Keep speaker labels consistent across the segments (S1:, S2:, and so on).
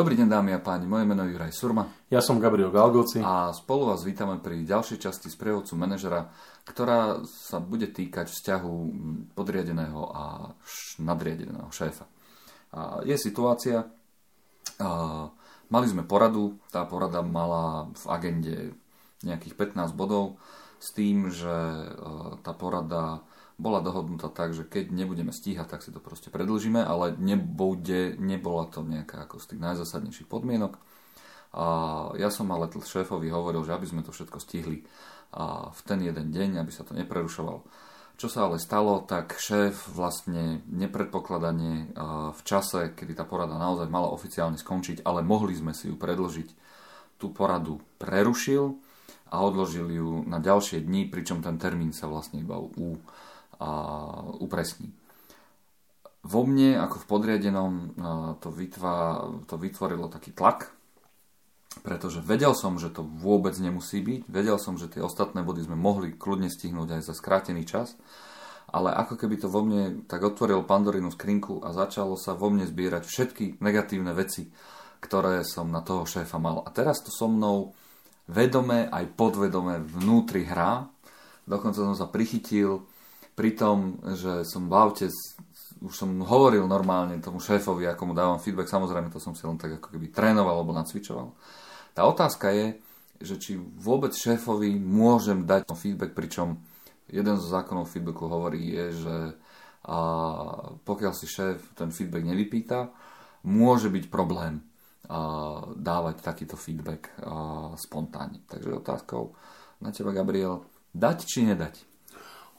S1: Dobrý deň dámy a páni, moje meno je Juraj Surma.
S2: Ja som Gabriel Galgoci.
S1: A spolu vás vítame pri ďalšej časti z prievodcu manažera, ktorá sa bude týkať vzťahu podriadeného a nadriadeného šéfa. A je situácia, a mali sme poradu, tá porada mala v agende nejakých 15 bodov s tým, že tá porada bola dohodnutá tak, že keď nebudeme stíhať, tak si to proste predlžíme, ale nebude, nebola to nejaká ako z tých najzásadnejších podmienok. A ja som ale šéfovi hovoril, že aby sme to všetko stihli a v ten jeden deň, aby sa to neprerušovalo. Čo sa ale stalo, tak šéf vlastne nepredpokladanie v čase, kedy tá porada naozaj mala oficiálne skončiť, ale mohli sme si ju predlžiť, tú poradu prerušil a odložil ju na ďalšie dni, pričom ten termín sa vlastne iba u a upresní. Vo mne, ako v podriadenom, to, vytvá, to vytvorilo taký tlak, pretože vedel som, že to vôbec nemusí byť, vedel som, že tie ostatné body sme mohli kľudne stihnúť aj za skrátený čas, ale ako keby to vo mne tak otvoril Pandorinu skrinku a začalo sa vo mne zbierať všetky negatívne veci, ktoré som na toho šéfa mal. A teraz to so mnou vedome aj podvedome vnútri hrá. Dokonca som sa prichytil pri tom, že som v aute, už som hovoril normálne tomu šéfovi, ako mu dávam feedback, samozrejme to som si len tak ako keby trénoval alebo nacvičoval. Tá otázka je, že či vôbec šéfovi môžem dať feedback, pričom jeden zo zákonov feedbacku hovorí je, že a pokiaľ si šéf ten feedback nevypýta, môže byť problém a dávať takýto feedback a spontánne. Takže otázkou na teba, Gabriel, dať či nedať?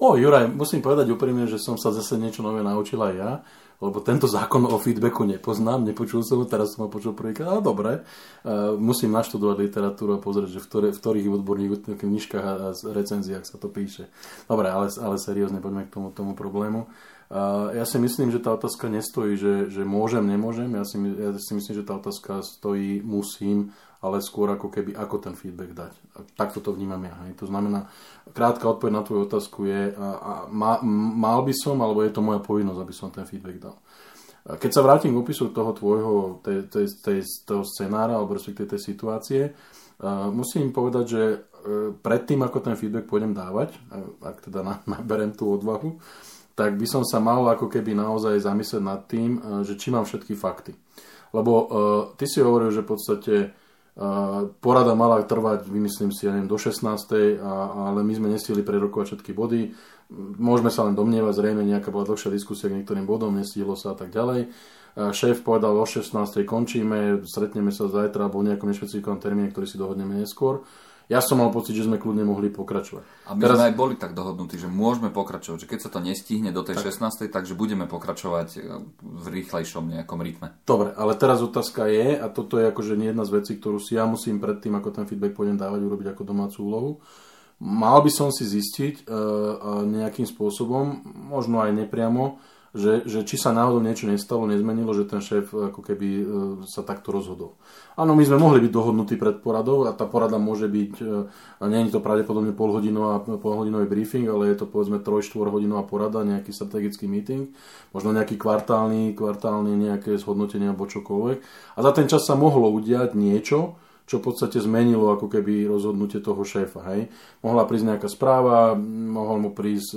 S2: O, Juraj, musím povedať úprimne, že som sa zase niečo nové naučil aj ja, lebo tento zákon o feedbacku nepoznám, nepočul som ho, teraz som ho počul prvýkrát, ale dobre, uh, musím naštudovať literatúru a pozrieť, že v, ktoré, v ktorých odborných knižkách a recenziách sa to píše. Dobre, ale, ale seriózne poďme k tomu, tomu problému. Uh, ja si myslím, že tá otázka nestojí, že, že môžem, nemôžem. Ja si, ja si myslím, že tá otázka stojí musím ale skôr ako keby ako ten feedback dať. Takto to vnímam ja. Hej. To znamená, krátka odpoveď na tvoju otázku je, a, a ma, mal by som, alebo je to moja povinnosť, aby som ten feedback dal. Keď sa vrátim k opisu toho tvojho, tej, tej, tej, toho scenára, alebo respektíve tej situácie, uh, musím povedať, že uh, predtým, ako ten feedback pôjdem dávať, ak teda na, naberem tú odvahu, tak by som sa mal ako keby naozaj zamyslieť nad tým, uh, že či mám všetky fakty. Lebo uh, ty si hovoril, že v podstate Porada mala trvať, vymyslím si, ja neviem, do 16. A, ale my sme nestihli prerokovať všetky body. Môžeme sa len domnievať, zrejme nejaká bola dlhšia diskusia k niektorým bodom, nestihlo sa a tak ďalej. Šéf povedal, o 16. končíme, stretneme sa zajtra alebo v nejakom nešpecifikovanom termíne, ktorý si dohodneme neskôr ja som mal pocit, že sme kľudne mohli pokračovať.
S1: A my Teraz... sme aj boli tak dohodnutí, že môžeme pokračovať, že keď sa to nestihne do tej tak. 16. takže budeme pokračovať e, v rýchlejšom nejakom rytme.
S2: Dobre, ale teraz otázka je, a toto je akože jedna z vecí, ktorú si ja musím predtým, ako ten feedback pôjdem dávať, urobiť ako domácu úlohu. Mal by som si zistiť uh, nejakým spôsobom, možno aj nepriamo, že, že či sa náhodou niečo nestalo, nezmenilo, že ten šéf ako keby e, sa takto rozhodol. Áno, my sme mohli byť dohodnutí pred poradou a tá porada môže byť, e, nie je to pravdepodobne polhodinová, polhodinový briefing, ale je to povedzme 3-4 hodinová porada, nejaký strategický meeting, možno nejaký kvartálny, kvartálny nejaké zhodnotenie alebo čokoľvek. A za ten čas sa mohlo udiať niečo, čo v podstate zmenilo ako keby rozhodnutie toho šéfa. Hej. Mohla prísť nejaká správa, mohol mu prísť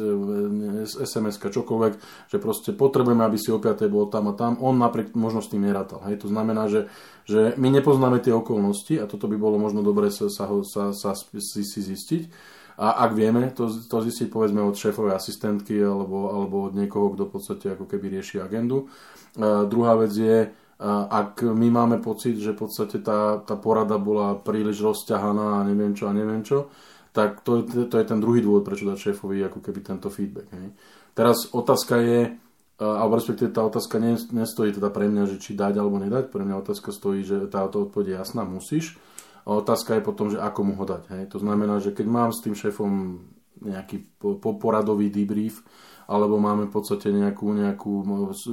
S2: sms čokoľvek, že proste potrebujeme, aby si o 5. bol tam a tam. On napriek možno s tým nerátal. Hej. To znamená, že, že my nepoznáme tie okolnosti a toto by bolo možno dobre sa, sa, sa, sa si, si zistiť. A ak vieme to, to zistiť povedzme od šéfovej asistentky alebo, alebo od niekoho, kto v podstate ako keby rieši agendu. A druhá vec je, ak my máme pocit, že v podstate tá, tá porada bola príliš rozťahaná a neviem čo a neviem čo, tak to, to je ten druhý dôvod, prečo dať šéfovi ako keby tento feedback. Hej. Teraz otázka je, alebo respektíve tá otázka nestojí teda pre mňa, že či dať alebo nedať, pre mňa otázka stojí, že táto odpoveď je jasná, musíš. A otázka je potom, že ako mu ho dať. Hej. To znamená, že keď mám s tým šéfom nejaký poradový debrief, alebo máme v podstate nejakú, nejakú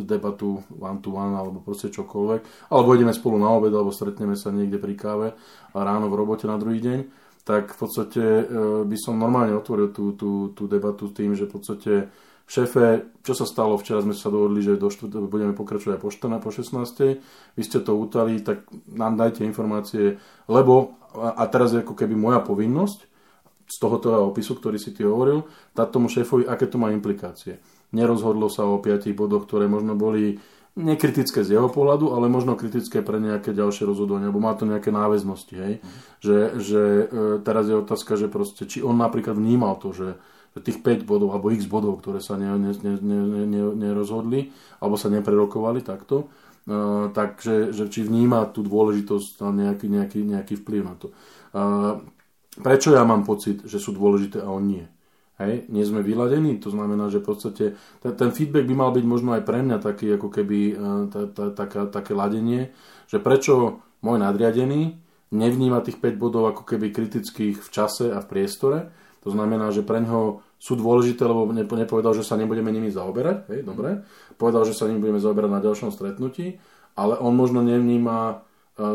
S2: debatu one to one alebo proste čokoľvek, alebo ideme spolu na obed alebo stretneme sa niekde pri káve a ráno v robote na druhý deň, tak v podstate e, by som normálne otvoril tú, tú, tú debatu tým, že v podstate šéfe, čo sa stalo, včera sme sa dohodli, že do štvrt, budeme pokračovať po 14, po 16. Vy ste to utali, tak nám dajte informácie, lebo, a teraz je ako keby moja povinnosť, z tohoto opisu, ktorý si ty hovoril, dať tomu šéfovi, aké to má implikácie. Nerozhodlo sa o piatich bodoch, ktoré možno boli nekritické z jeho pohľadu, ale možno kritické pre nejaké ďalšie rozhodovania, lebo má to nejaké náväznosti. Hej? Mm. Že, že e, teraz je otázka, že proste, či on napríklad vnímal to, že tých 5 bodov alebo x bodov, ktoré sa ne, ne, ne, ne, ne, nerozhodli alebo sa neprerokovali takto, uh, takže že či vníma tú dôležitosť a nejaký, nejaký, nejaký vplyv na to. Uh, prečo ja mám pocit, že sú dôležité a on nie? Hej, nie sme vyladení, to znamená, že v podstate ten, ten feedback by mal byť možno aj pre mňa taký ako keby taká, také ladenie, že prečo môj nadriadený nevníma tých 5 bodov ako keby kritických v čase a v priestore. To znamená, že pre ňoho sú dôležité, lebo nepovedal, že sa nebudeme nimi zaoberať, hej, dobre. Povedal, že sa nimi budeme zaoberať na ďalšom stretnutí, ale on možno nevníma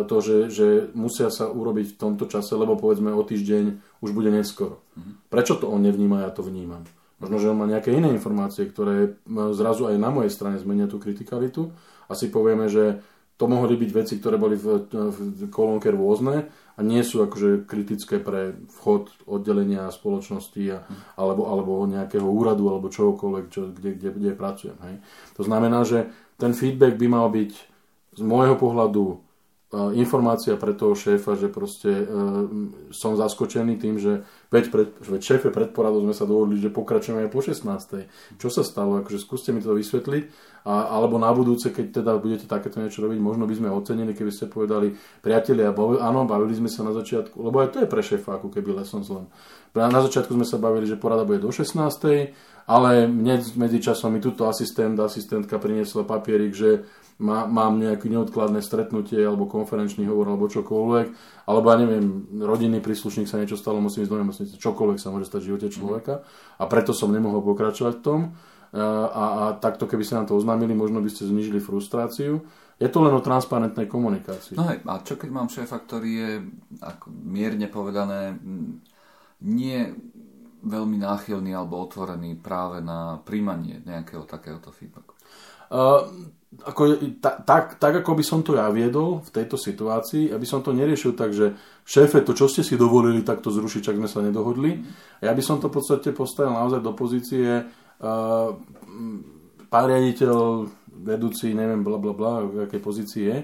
S2: to, že, že musia sa urobiť v tomto čase, lebo povedzme o týždeň už bude neskoro. Mhm. Prečo to on nevníma, ja to vnímam. Možno, že on má nejaké iné informácie, ktoré zrazu aj na mojej strane zmenia tú kritikalitu. Asi povieme, že to mohli byť veci, ktoré boli v, v kolónke rôzne a nie sú akože kritické pre vchod oddelenia spoločnosti a, mhm. alebo, alebo nejakého úradu alebo čohokoľvek, čo, kde, kde, kde pracujem. Hej. To znamená, že ten feedback by mal byť z môjho pohľadu informácia pre toho šéfa, že proste e, som zaskočený tým, že veď, pred, veď šéfe pred poradou sme sa dohodli, že pokračujeme aj po 16. Čo sa stalo? Akože skúste mi to vysvetliť. A, alebo na budúce, keď teda budete takéto niečo robiť, možno by sme ocenili, keby ste povedali, priatelia, bavi, áno, bavili sme sa na začiatku, lebo aj to je pre šéfa ako keby lessons len. Na začiatku sme sa bavili, že porada bude do 16. Ale mne medzi časom mi túto asistent, asistentka priniesla papierik, že má, mám nejaké neodkladné stretnutie alebo konferenčný hovor alebo čokoľvek, alebo ja neviem, rodinný príslušník sa niečo stalo, musím ísť do nemocnice, čokoľvek sa môže stať v živote človeka a preto som nemohol pokračovať v tom a, a takto keby ste nám to oznámili, možno by ste znižili frustráciu. Je to len o transparentnej komunikácii.
S1: No hej, a čo keď mám šéfa, ktorý je ako mierne povedané nie veľmi náchylný alebo otvorený práve na príjmanie nejakého takéhoto feedbacku?
S2: Uh, ako, ta, tak, tak, ako by som to ja viedol v tejto situácii, aby som to neriešil tak, že šéfe, to čo ste si dovolili, tak to zrušiť, čak sme sa nedohodli. Ja by som to v podstate postavil naozaj do pozície uh, pán riaditeľ, vedúci, neviem, bla bla bla, v akej pozícii je,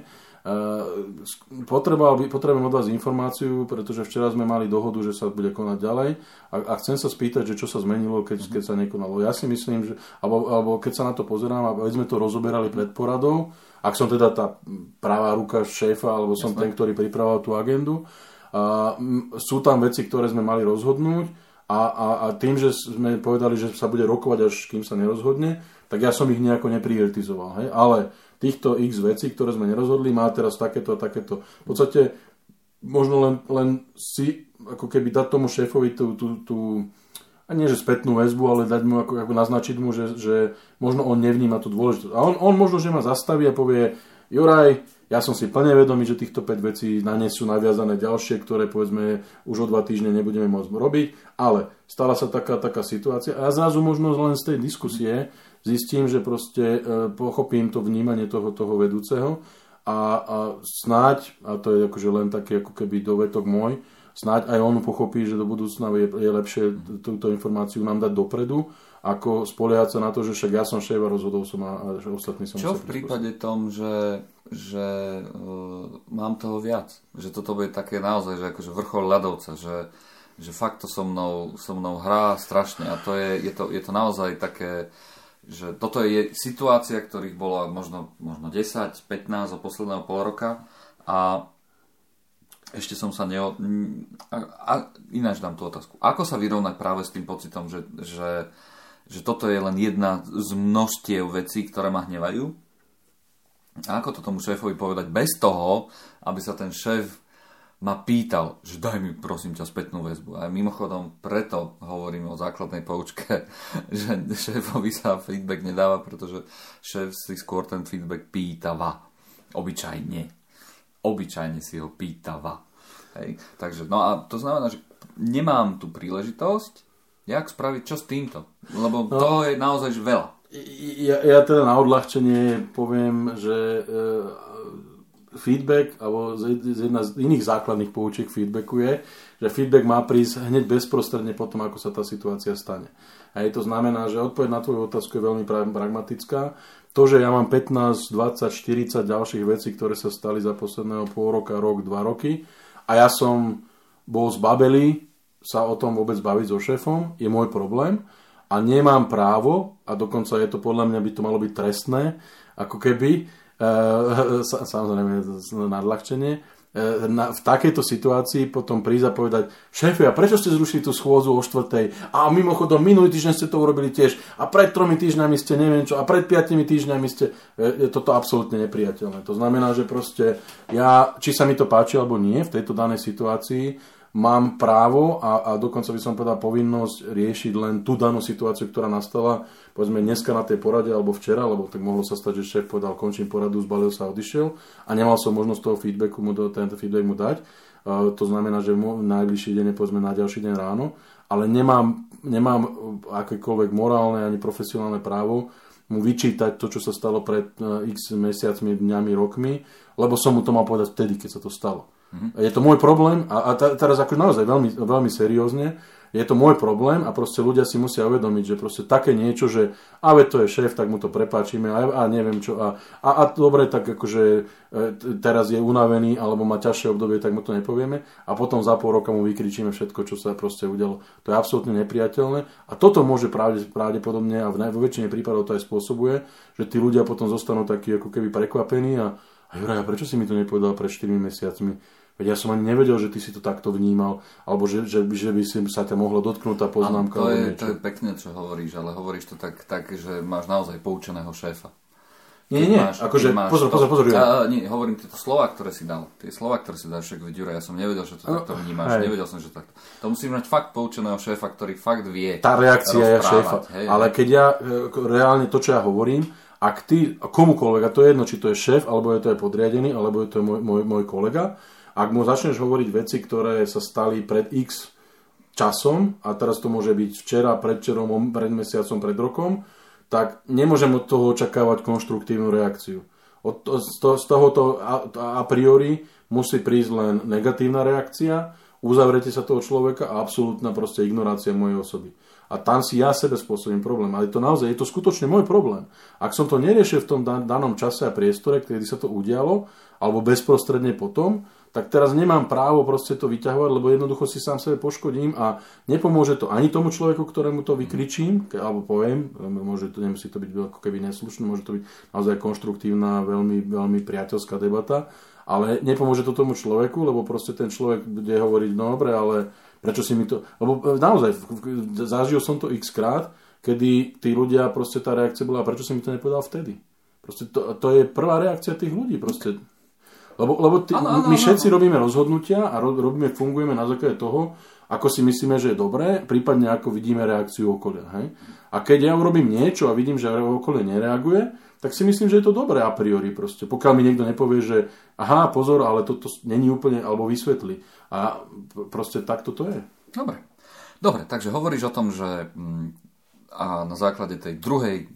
S2: potreboval by, potrebujem od vás informáciu, pretože včera sme mali dohodu, že sa bude konať ďalej a, a chcem sa spýtať, že čo sa zmenilo, keď, keď sa nekonalo. Ja si myslím, že, alebo, alebo keď sa na to pozerám, a sme to rozoberali pred poradou, ak som teda tá pravá ruka šéfa, alebo som Jasne. ten, ktorý pripravoval tú agendu, a, sú tam veci, ktoré sme mali rozhodnúť a, a, a tým, že sme povedali, že sa bude rokovať, až kým sa nerozhodne, tak ja som ich nejako neprioritizoval. Hej? Ale týchto x vecí, ktoré sme nerozhodli, má teraz takéto a takéto. V podstate možno len, len si ako keby dať tomu šéfovi tú, tú, tú a nie že spätnú väzbu, ale dať mu ako, ako naznačiť mu, že, že možno on nevníma tú dôležitosť. A on, on možno, že ma zastaví a povie, Juraj, ja som si plne vedomý, že týchto 5 vecí na ne sú naviazané ďalšie, ktoré povedzme už o dva týždne nebudeme môcť robiť, ale stala sa taká, taká situácia. A ja zrazu možno len z tej diskusie zistím, že proste e, pochopím to vnímanie toho, toho vedúceho a, a snáď, a to je akože len taký ako keby dovetok môj, snáď aj on pochopí, že do budúcna je, je lepšie túto informáciu nám dať dopredu, ako spoliehať sa na to, že však ja som šéf a rozhodol som a, že ostatní som
S1: Čo v prípade tom, že, že uh, mám toho viac? Že toto bude také naozaj, že akože vrchol ľadovca, že, že fakt to so mnou, so mnou hrá strašne a to je, je, to, je to naozaj také že toto je situácia, ktorých bolo možno, možno 10, 15 od posledného pol roka a ešte som sa neo... A, a ináč dám tú otázku. Ako sa vyrovnať práve s tým pocitom, že, že, že toto je len jedna z množstiev vecí, ktoré ma hnevajú? A ako to tomu šéfovi povedať bez toho, aby sa ten šéf ma pýtal, že daj mi prosím ťa spätnú väzbu. A mimochodom preto hovorím o základnej poučke, že šéfovi sa feedback nedáva, pretože šéf si skôr ten feedback pýtava. Obyčajne. Obyčajne si ho pýtava. Hej. Takže, no a to znamená, že nemám tú príležitosť Jak spraviť, čo s týmto? Lebo no. toho je naozaj veľa.
S2: Ja, ja teda na odľahčenie poviem, že e, feedback, alebo z jedna z iných základných poučiek feedbacku je, že feedback má prísť hneď bezprostredne potom, ako sa tá situácia stane. A to znamená, že odpoveď na tvoju otázku je veľmi pragmatická. To, že ja mám 15, 20, 40 ďalších vecí, ktoré sa stali za posledného pol roka, rok, dva roky a ja som bol zbabelý sa o tom vôbec baviť so šéfom, je môj problém a nemám právo, a dokonca je to podľa mňa by to malo byť trestné, ako keby, e, samozrejme nadľahčenie, E, na, v takejto situácii potom prísť a povedať šéfe, a prečo ste zrušili tú schôdzu o štvrtej? A mimochodom, minulý týždeň ste to urobili tiež. A pred tromi týždňami ste neviem čo. A pred piatimi týždňami ste... Je toto absolútne nepriateľné. To znamená, že proste ja, či sa mi to páči alebo nie v tejto danej situácii, mám právo a, a dokonca by som povedal povinnosť riešiť len tú danú situáciu, ktorá nastala povedzme dneska na tej porade alebo včera, lebo tak mohlo sa stať, že šéf povedal končím poradu, zbalil sa a odišiel a nemal som možnosť toho feedbacku mu, tento feedback mu dať. Uh, to znamená, že mu najbližší deň je povedzme na ďalší deň ráno, ale nemám, nemám akékoľvek morálne ani profesionálne právo mu vyčítať to, čo sa stalo pred uh, x mesiacmi, dňami, rokmi, lebo som mu to mal povedať vtedy, keď sa to stalo. Je to môj problém a, a teraz ako naozaj veľmi, veľmi seriózne, je to môj problém a proste ľudia si musia uvedomiť, že proste také niečo, že a to je šéf, tak mu to prepáčime a, a neviem čo a, a, a dobre, tak akože e, teraz je unavený alebo má ťažšie obdobie, tak mu to nepovieme a potom za pol roka mu vykričíme všetko, čo sa proste udialo. To je absolútne nepriateľné a toto môže pravdepodobne a v väčšine prípadov to aj spôsobuje, že tí ľudia potom zostanú takí ako keby prekvapení a, a Juraj, prečo si mi to nepovedal pred 4 mesiacmi? Veď ja som ani nevedel, že ty si to takto vnímal, alebo že, že, že by si sa ťa mohlo dotknúť tá poznámka.
S1: to, je, to je pekne, čo hovoríš, ale hovoríš to tak, tak že máš naozaj poučeného šéfa.
S2: Nie, nie, máš, akože, pozor, pozor, pozor.
S1: Ja, nie, hovorím tieto slova, ktoré si dal. Tie slova, ktoré si dal, však Jura, ja som nevedel, že to no, takto vnímaš, hej. nevedel som, že takto. To musíš mať fakt poučeného šéfa, ktorý fakt vie
S2: Tá reakcia je šéfa. Hej, ale keď ja, e, reálne to, čo ja hovorím, ak ty, komukoľvek, a to je jedno, či to je šéf, alebo je to je podriadený, alebo je to môj, môj, môj kolega, ak mu začneš hovoriť veci, ktoré sa stali pred x časom, a teraz to môže byť včera, predčerom, pred mesiacom, pred rokom, tak nemôžem od toho očakávať konštruktívnu reakciu. Od to, z, to, z tohoto a, a priori musí prísť len negatívna reakcia, uzavrete sa toho človeka a absolútna proste ignorácia mojej osoby. A tam si ja sebe spôsobím problém. Ale to naozaj, je to skutočne môj problém. Ak som to neriešil v tom danom čase a priestore, kedy sa to udialo, alebo bezprostredne potom, tak teraz nemám právo proste to vyťahovať, lebo jednoducho si sám sebe poškodím a nepomôže to ani tomu človeku, ktorému to vykričím, alebo poviem, môže to, nemusí to byť ako keby neslušné, môže to byť naozaj konštruktívna, veľmi, veľmi priateľská debata, ale nepomôže to tomu človeku, lebo proste ten človek bude hovoriť, no dobre, ale prečo si mi to... Lebo naozaj, zažil som to x krát, kedy tí ľudia, proste tá reakcia bola, prečo si mi to nepovedal vtedy? Proste to, to je prvá reakcia tých ľudí, proste lebo, lebo ty, ano, ano, my všetci ano. robíme rozhodnutia a ro, robíme, fungujeme na základe toho, ako si myslíme, že je dobré, prípadne ako vidíme reakciu okolia. Hej? A keď ja urobím niečo a vidím, že okolie nereaguje, tak si myslím, že je to dobré a priori proste. Pokiaľ mi niekto nepovie, že aha, pozor, ale toto není úplne, alebo vysvetli. A proste takto to je.
S1: Dobre. Dobre, takže hovoríš o tom, že mm, a na základe tej druhej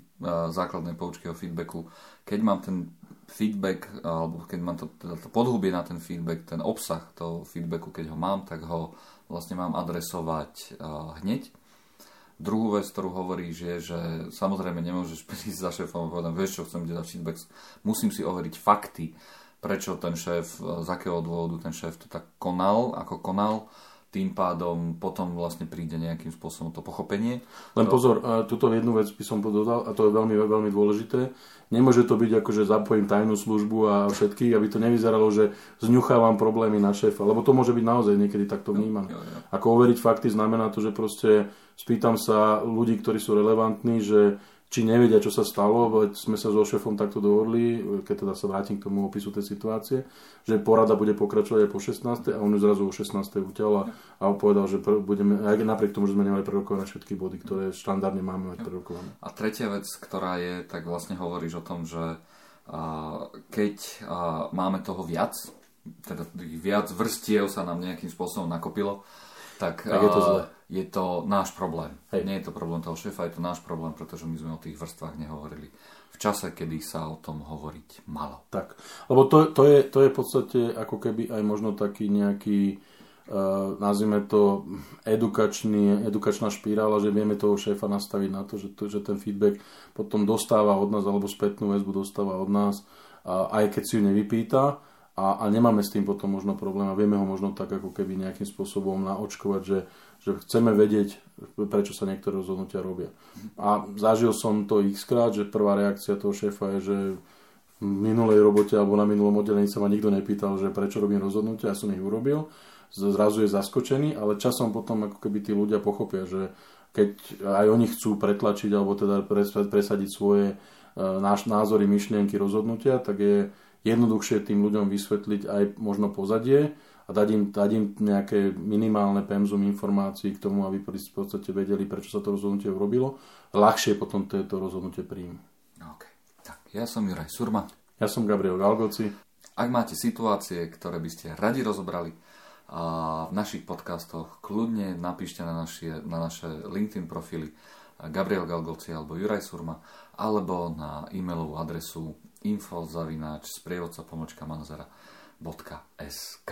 S1: základnej poučky o feedbacku, keď mám ten feedback, alebo keď mám to, teda to podhubie na ten feedback, ten obsah toho feedbacku, keď ho mám, tak ho vlastne mám adresovať uh, hneď. Druhú vec, ktorú hovoríš, je, že samozrejme nemôžeš prísť za šéfom a povedať, vieš čo, chcem dať feedback, musím si overiť fakty, prečo ten šéf, z akého dôvodu ten šéf to tak konal, ako konal, tým pádom potom vlastne príde nejakým spôsobom to pochopenie.
S2: Len pozor, túto jednu vec by som pododal, a to je veľmi, veľmi dôležité. Nemôže to byť ako, že zapojím tajnú službu a všetkých, aby to nevyzeralo, že zňuchávam problémy na šéfa, lebo to môže byť naozaj niekedy takto vnímané. Ako overiť fakty znamená to, že proste spýtam sa ľudí, ktorí sú relevantní, že či nevedia, čo sa stalo, veď sme sa so šéfom takto dohodli, keď teda sa vrátim k tomu opisu tej situácie, že porada bude pokračovať aj po 16. a on ju zrazu o 16. utiaľ a, a povedal, že budeme, aj napriek tomu, že sme nemali prerokované všetky body, ktoré štandardne máme mať prerokované.
S1: A tretia vec, ktorá je, tak vlastne hovoríš o tom, že a, keď a, máme toho viac, teda viac vrstiev sa nám nejakým spôsobom nakopilo, tak,
S2: tak je to zle
S1: je to náš problém.
S2: Hej.
S1: Nie je to problém toho šéfa, je to náš problém, pretože my sme o tých vrstvách nehovorili v čase, kedy sa o tom hovoriť malo.
S2: Tak, lebo to, to, je, to je v podstate ako keby aj možno taký nejaký, uh, nazvime to edukačný, edukačná špirála, že vieme toho šéfa nastaviť na to, že, to, že ten feedback potom dostáva od nás, alebo spätnú väzbu dostáva od nás, a aj keď si ju nevypýta, a, a nemáme s tým potom možno problém a vieme ho možno tak ako keby nejakým spôsobom naočkovať, že, že chceme vedieť, prečo sa niektoré rozhodnutia robia. A zažil som to x krát, že prvá reakcia toho šéfa je, že v minulej robote alebo na minulom oddelení sa ma nikto nepýtal, že prečo robím rozhodnutia, ja som ich urobil. Zrazu je zaskočený, ale časom potom ako keby tí ľudia pochopia, že keď aj oni chcú pretlačiť alebo teda presadiť svoje e, názory, myšlienky, rozhodnutia, tak je jednoduchšie tým ľuďom vysvetliť aj možno pozadie a dať im, dať im nejaké minimálne pemzum informácií k tomu, aby v podstate vedeli, prečo sa to rozhodnutie urobilo. Ľahšie potom to, to rozhodnutie príjmu.
S1: Okay. Tak, ja som Juraj Surma.
S2: Ja som Gabriel Galgoci.
S1: Ak máte situácie, ktoré by ste radi rozobrali a v našich podcastoch, kľudne napíšte na naše, na naše LinkedIn profily Gabriel Galgoci alebo Juraj Surma alebo na e-mailovú adresu info zavináč sprievodca pomočka manzera.sk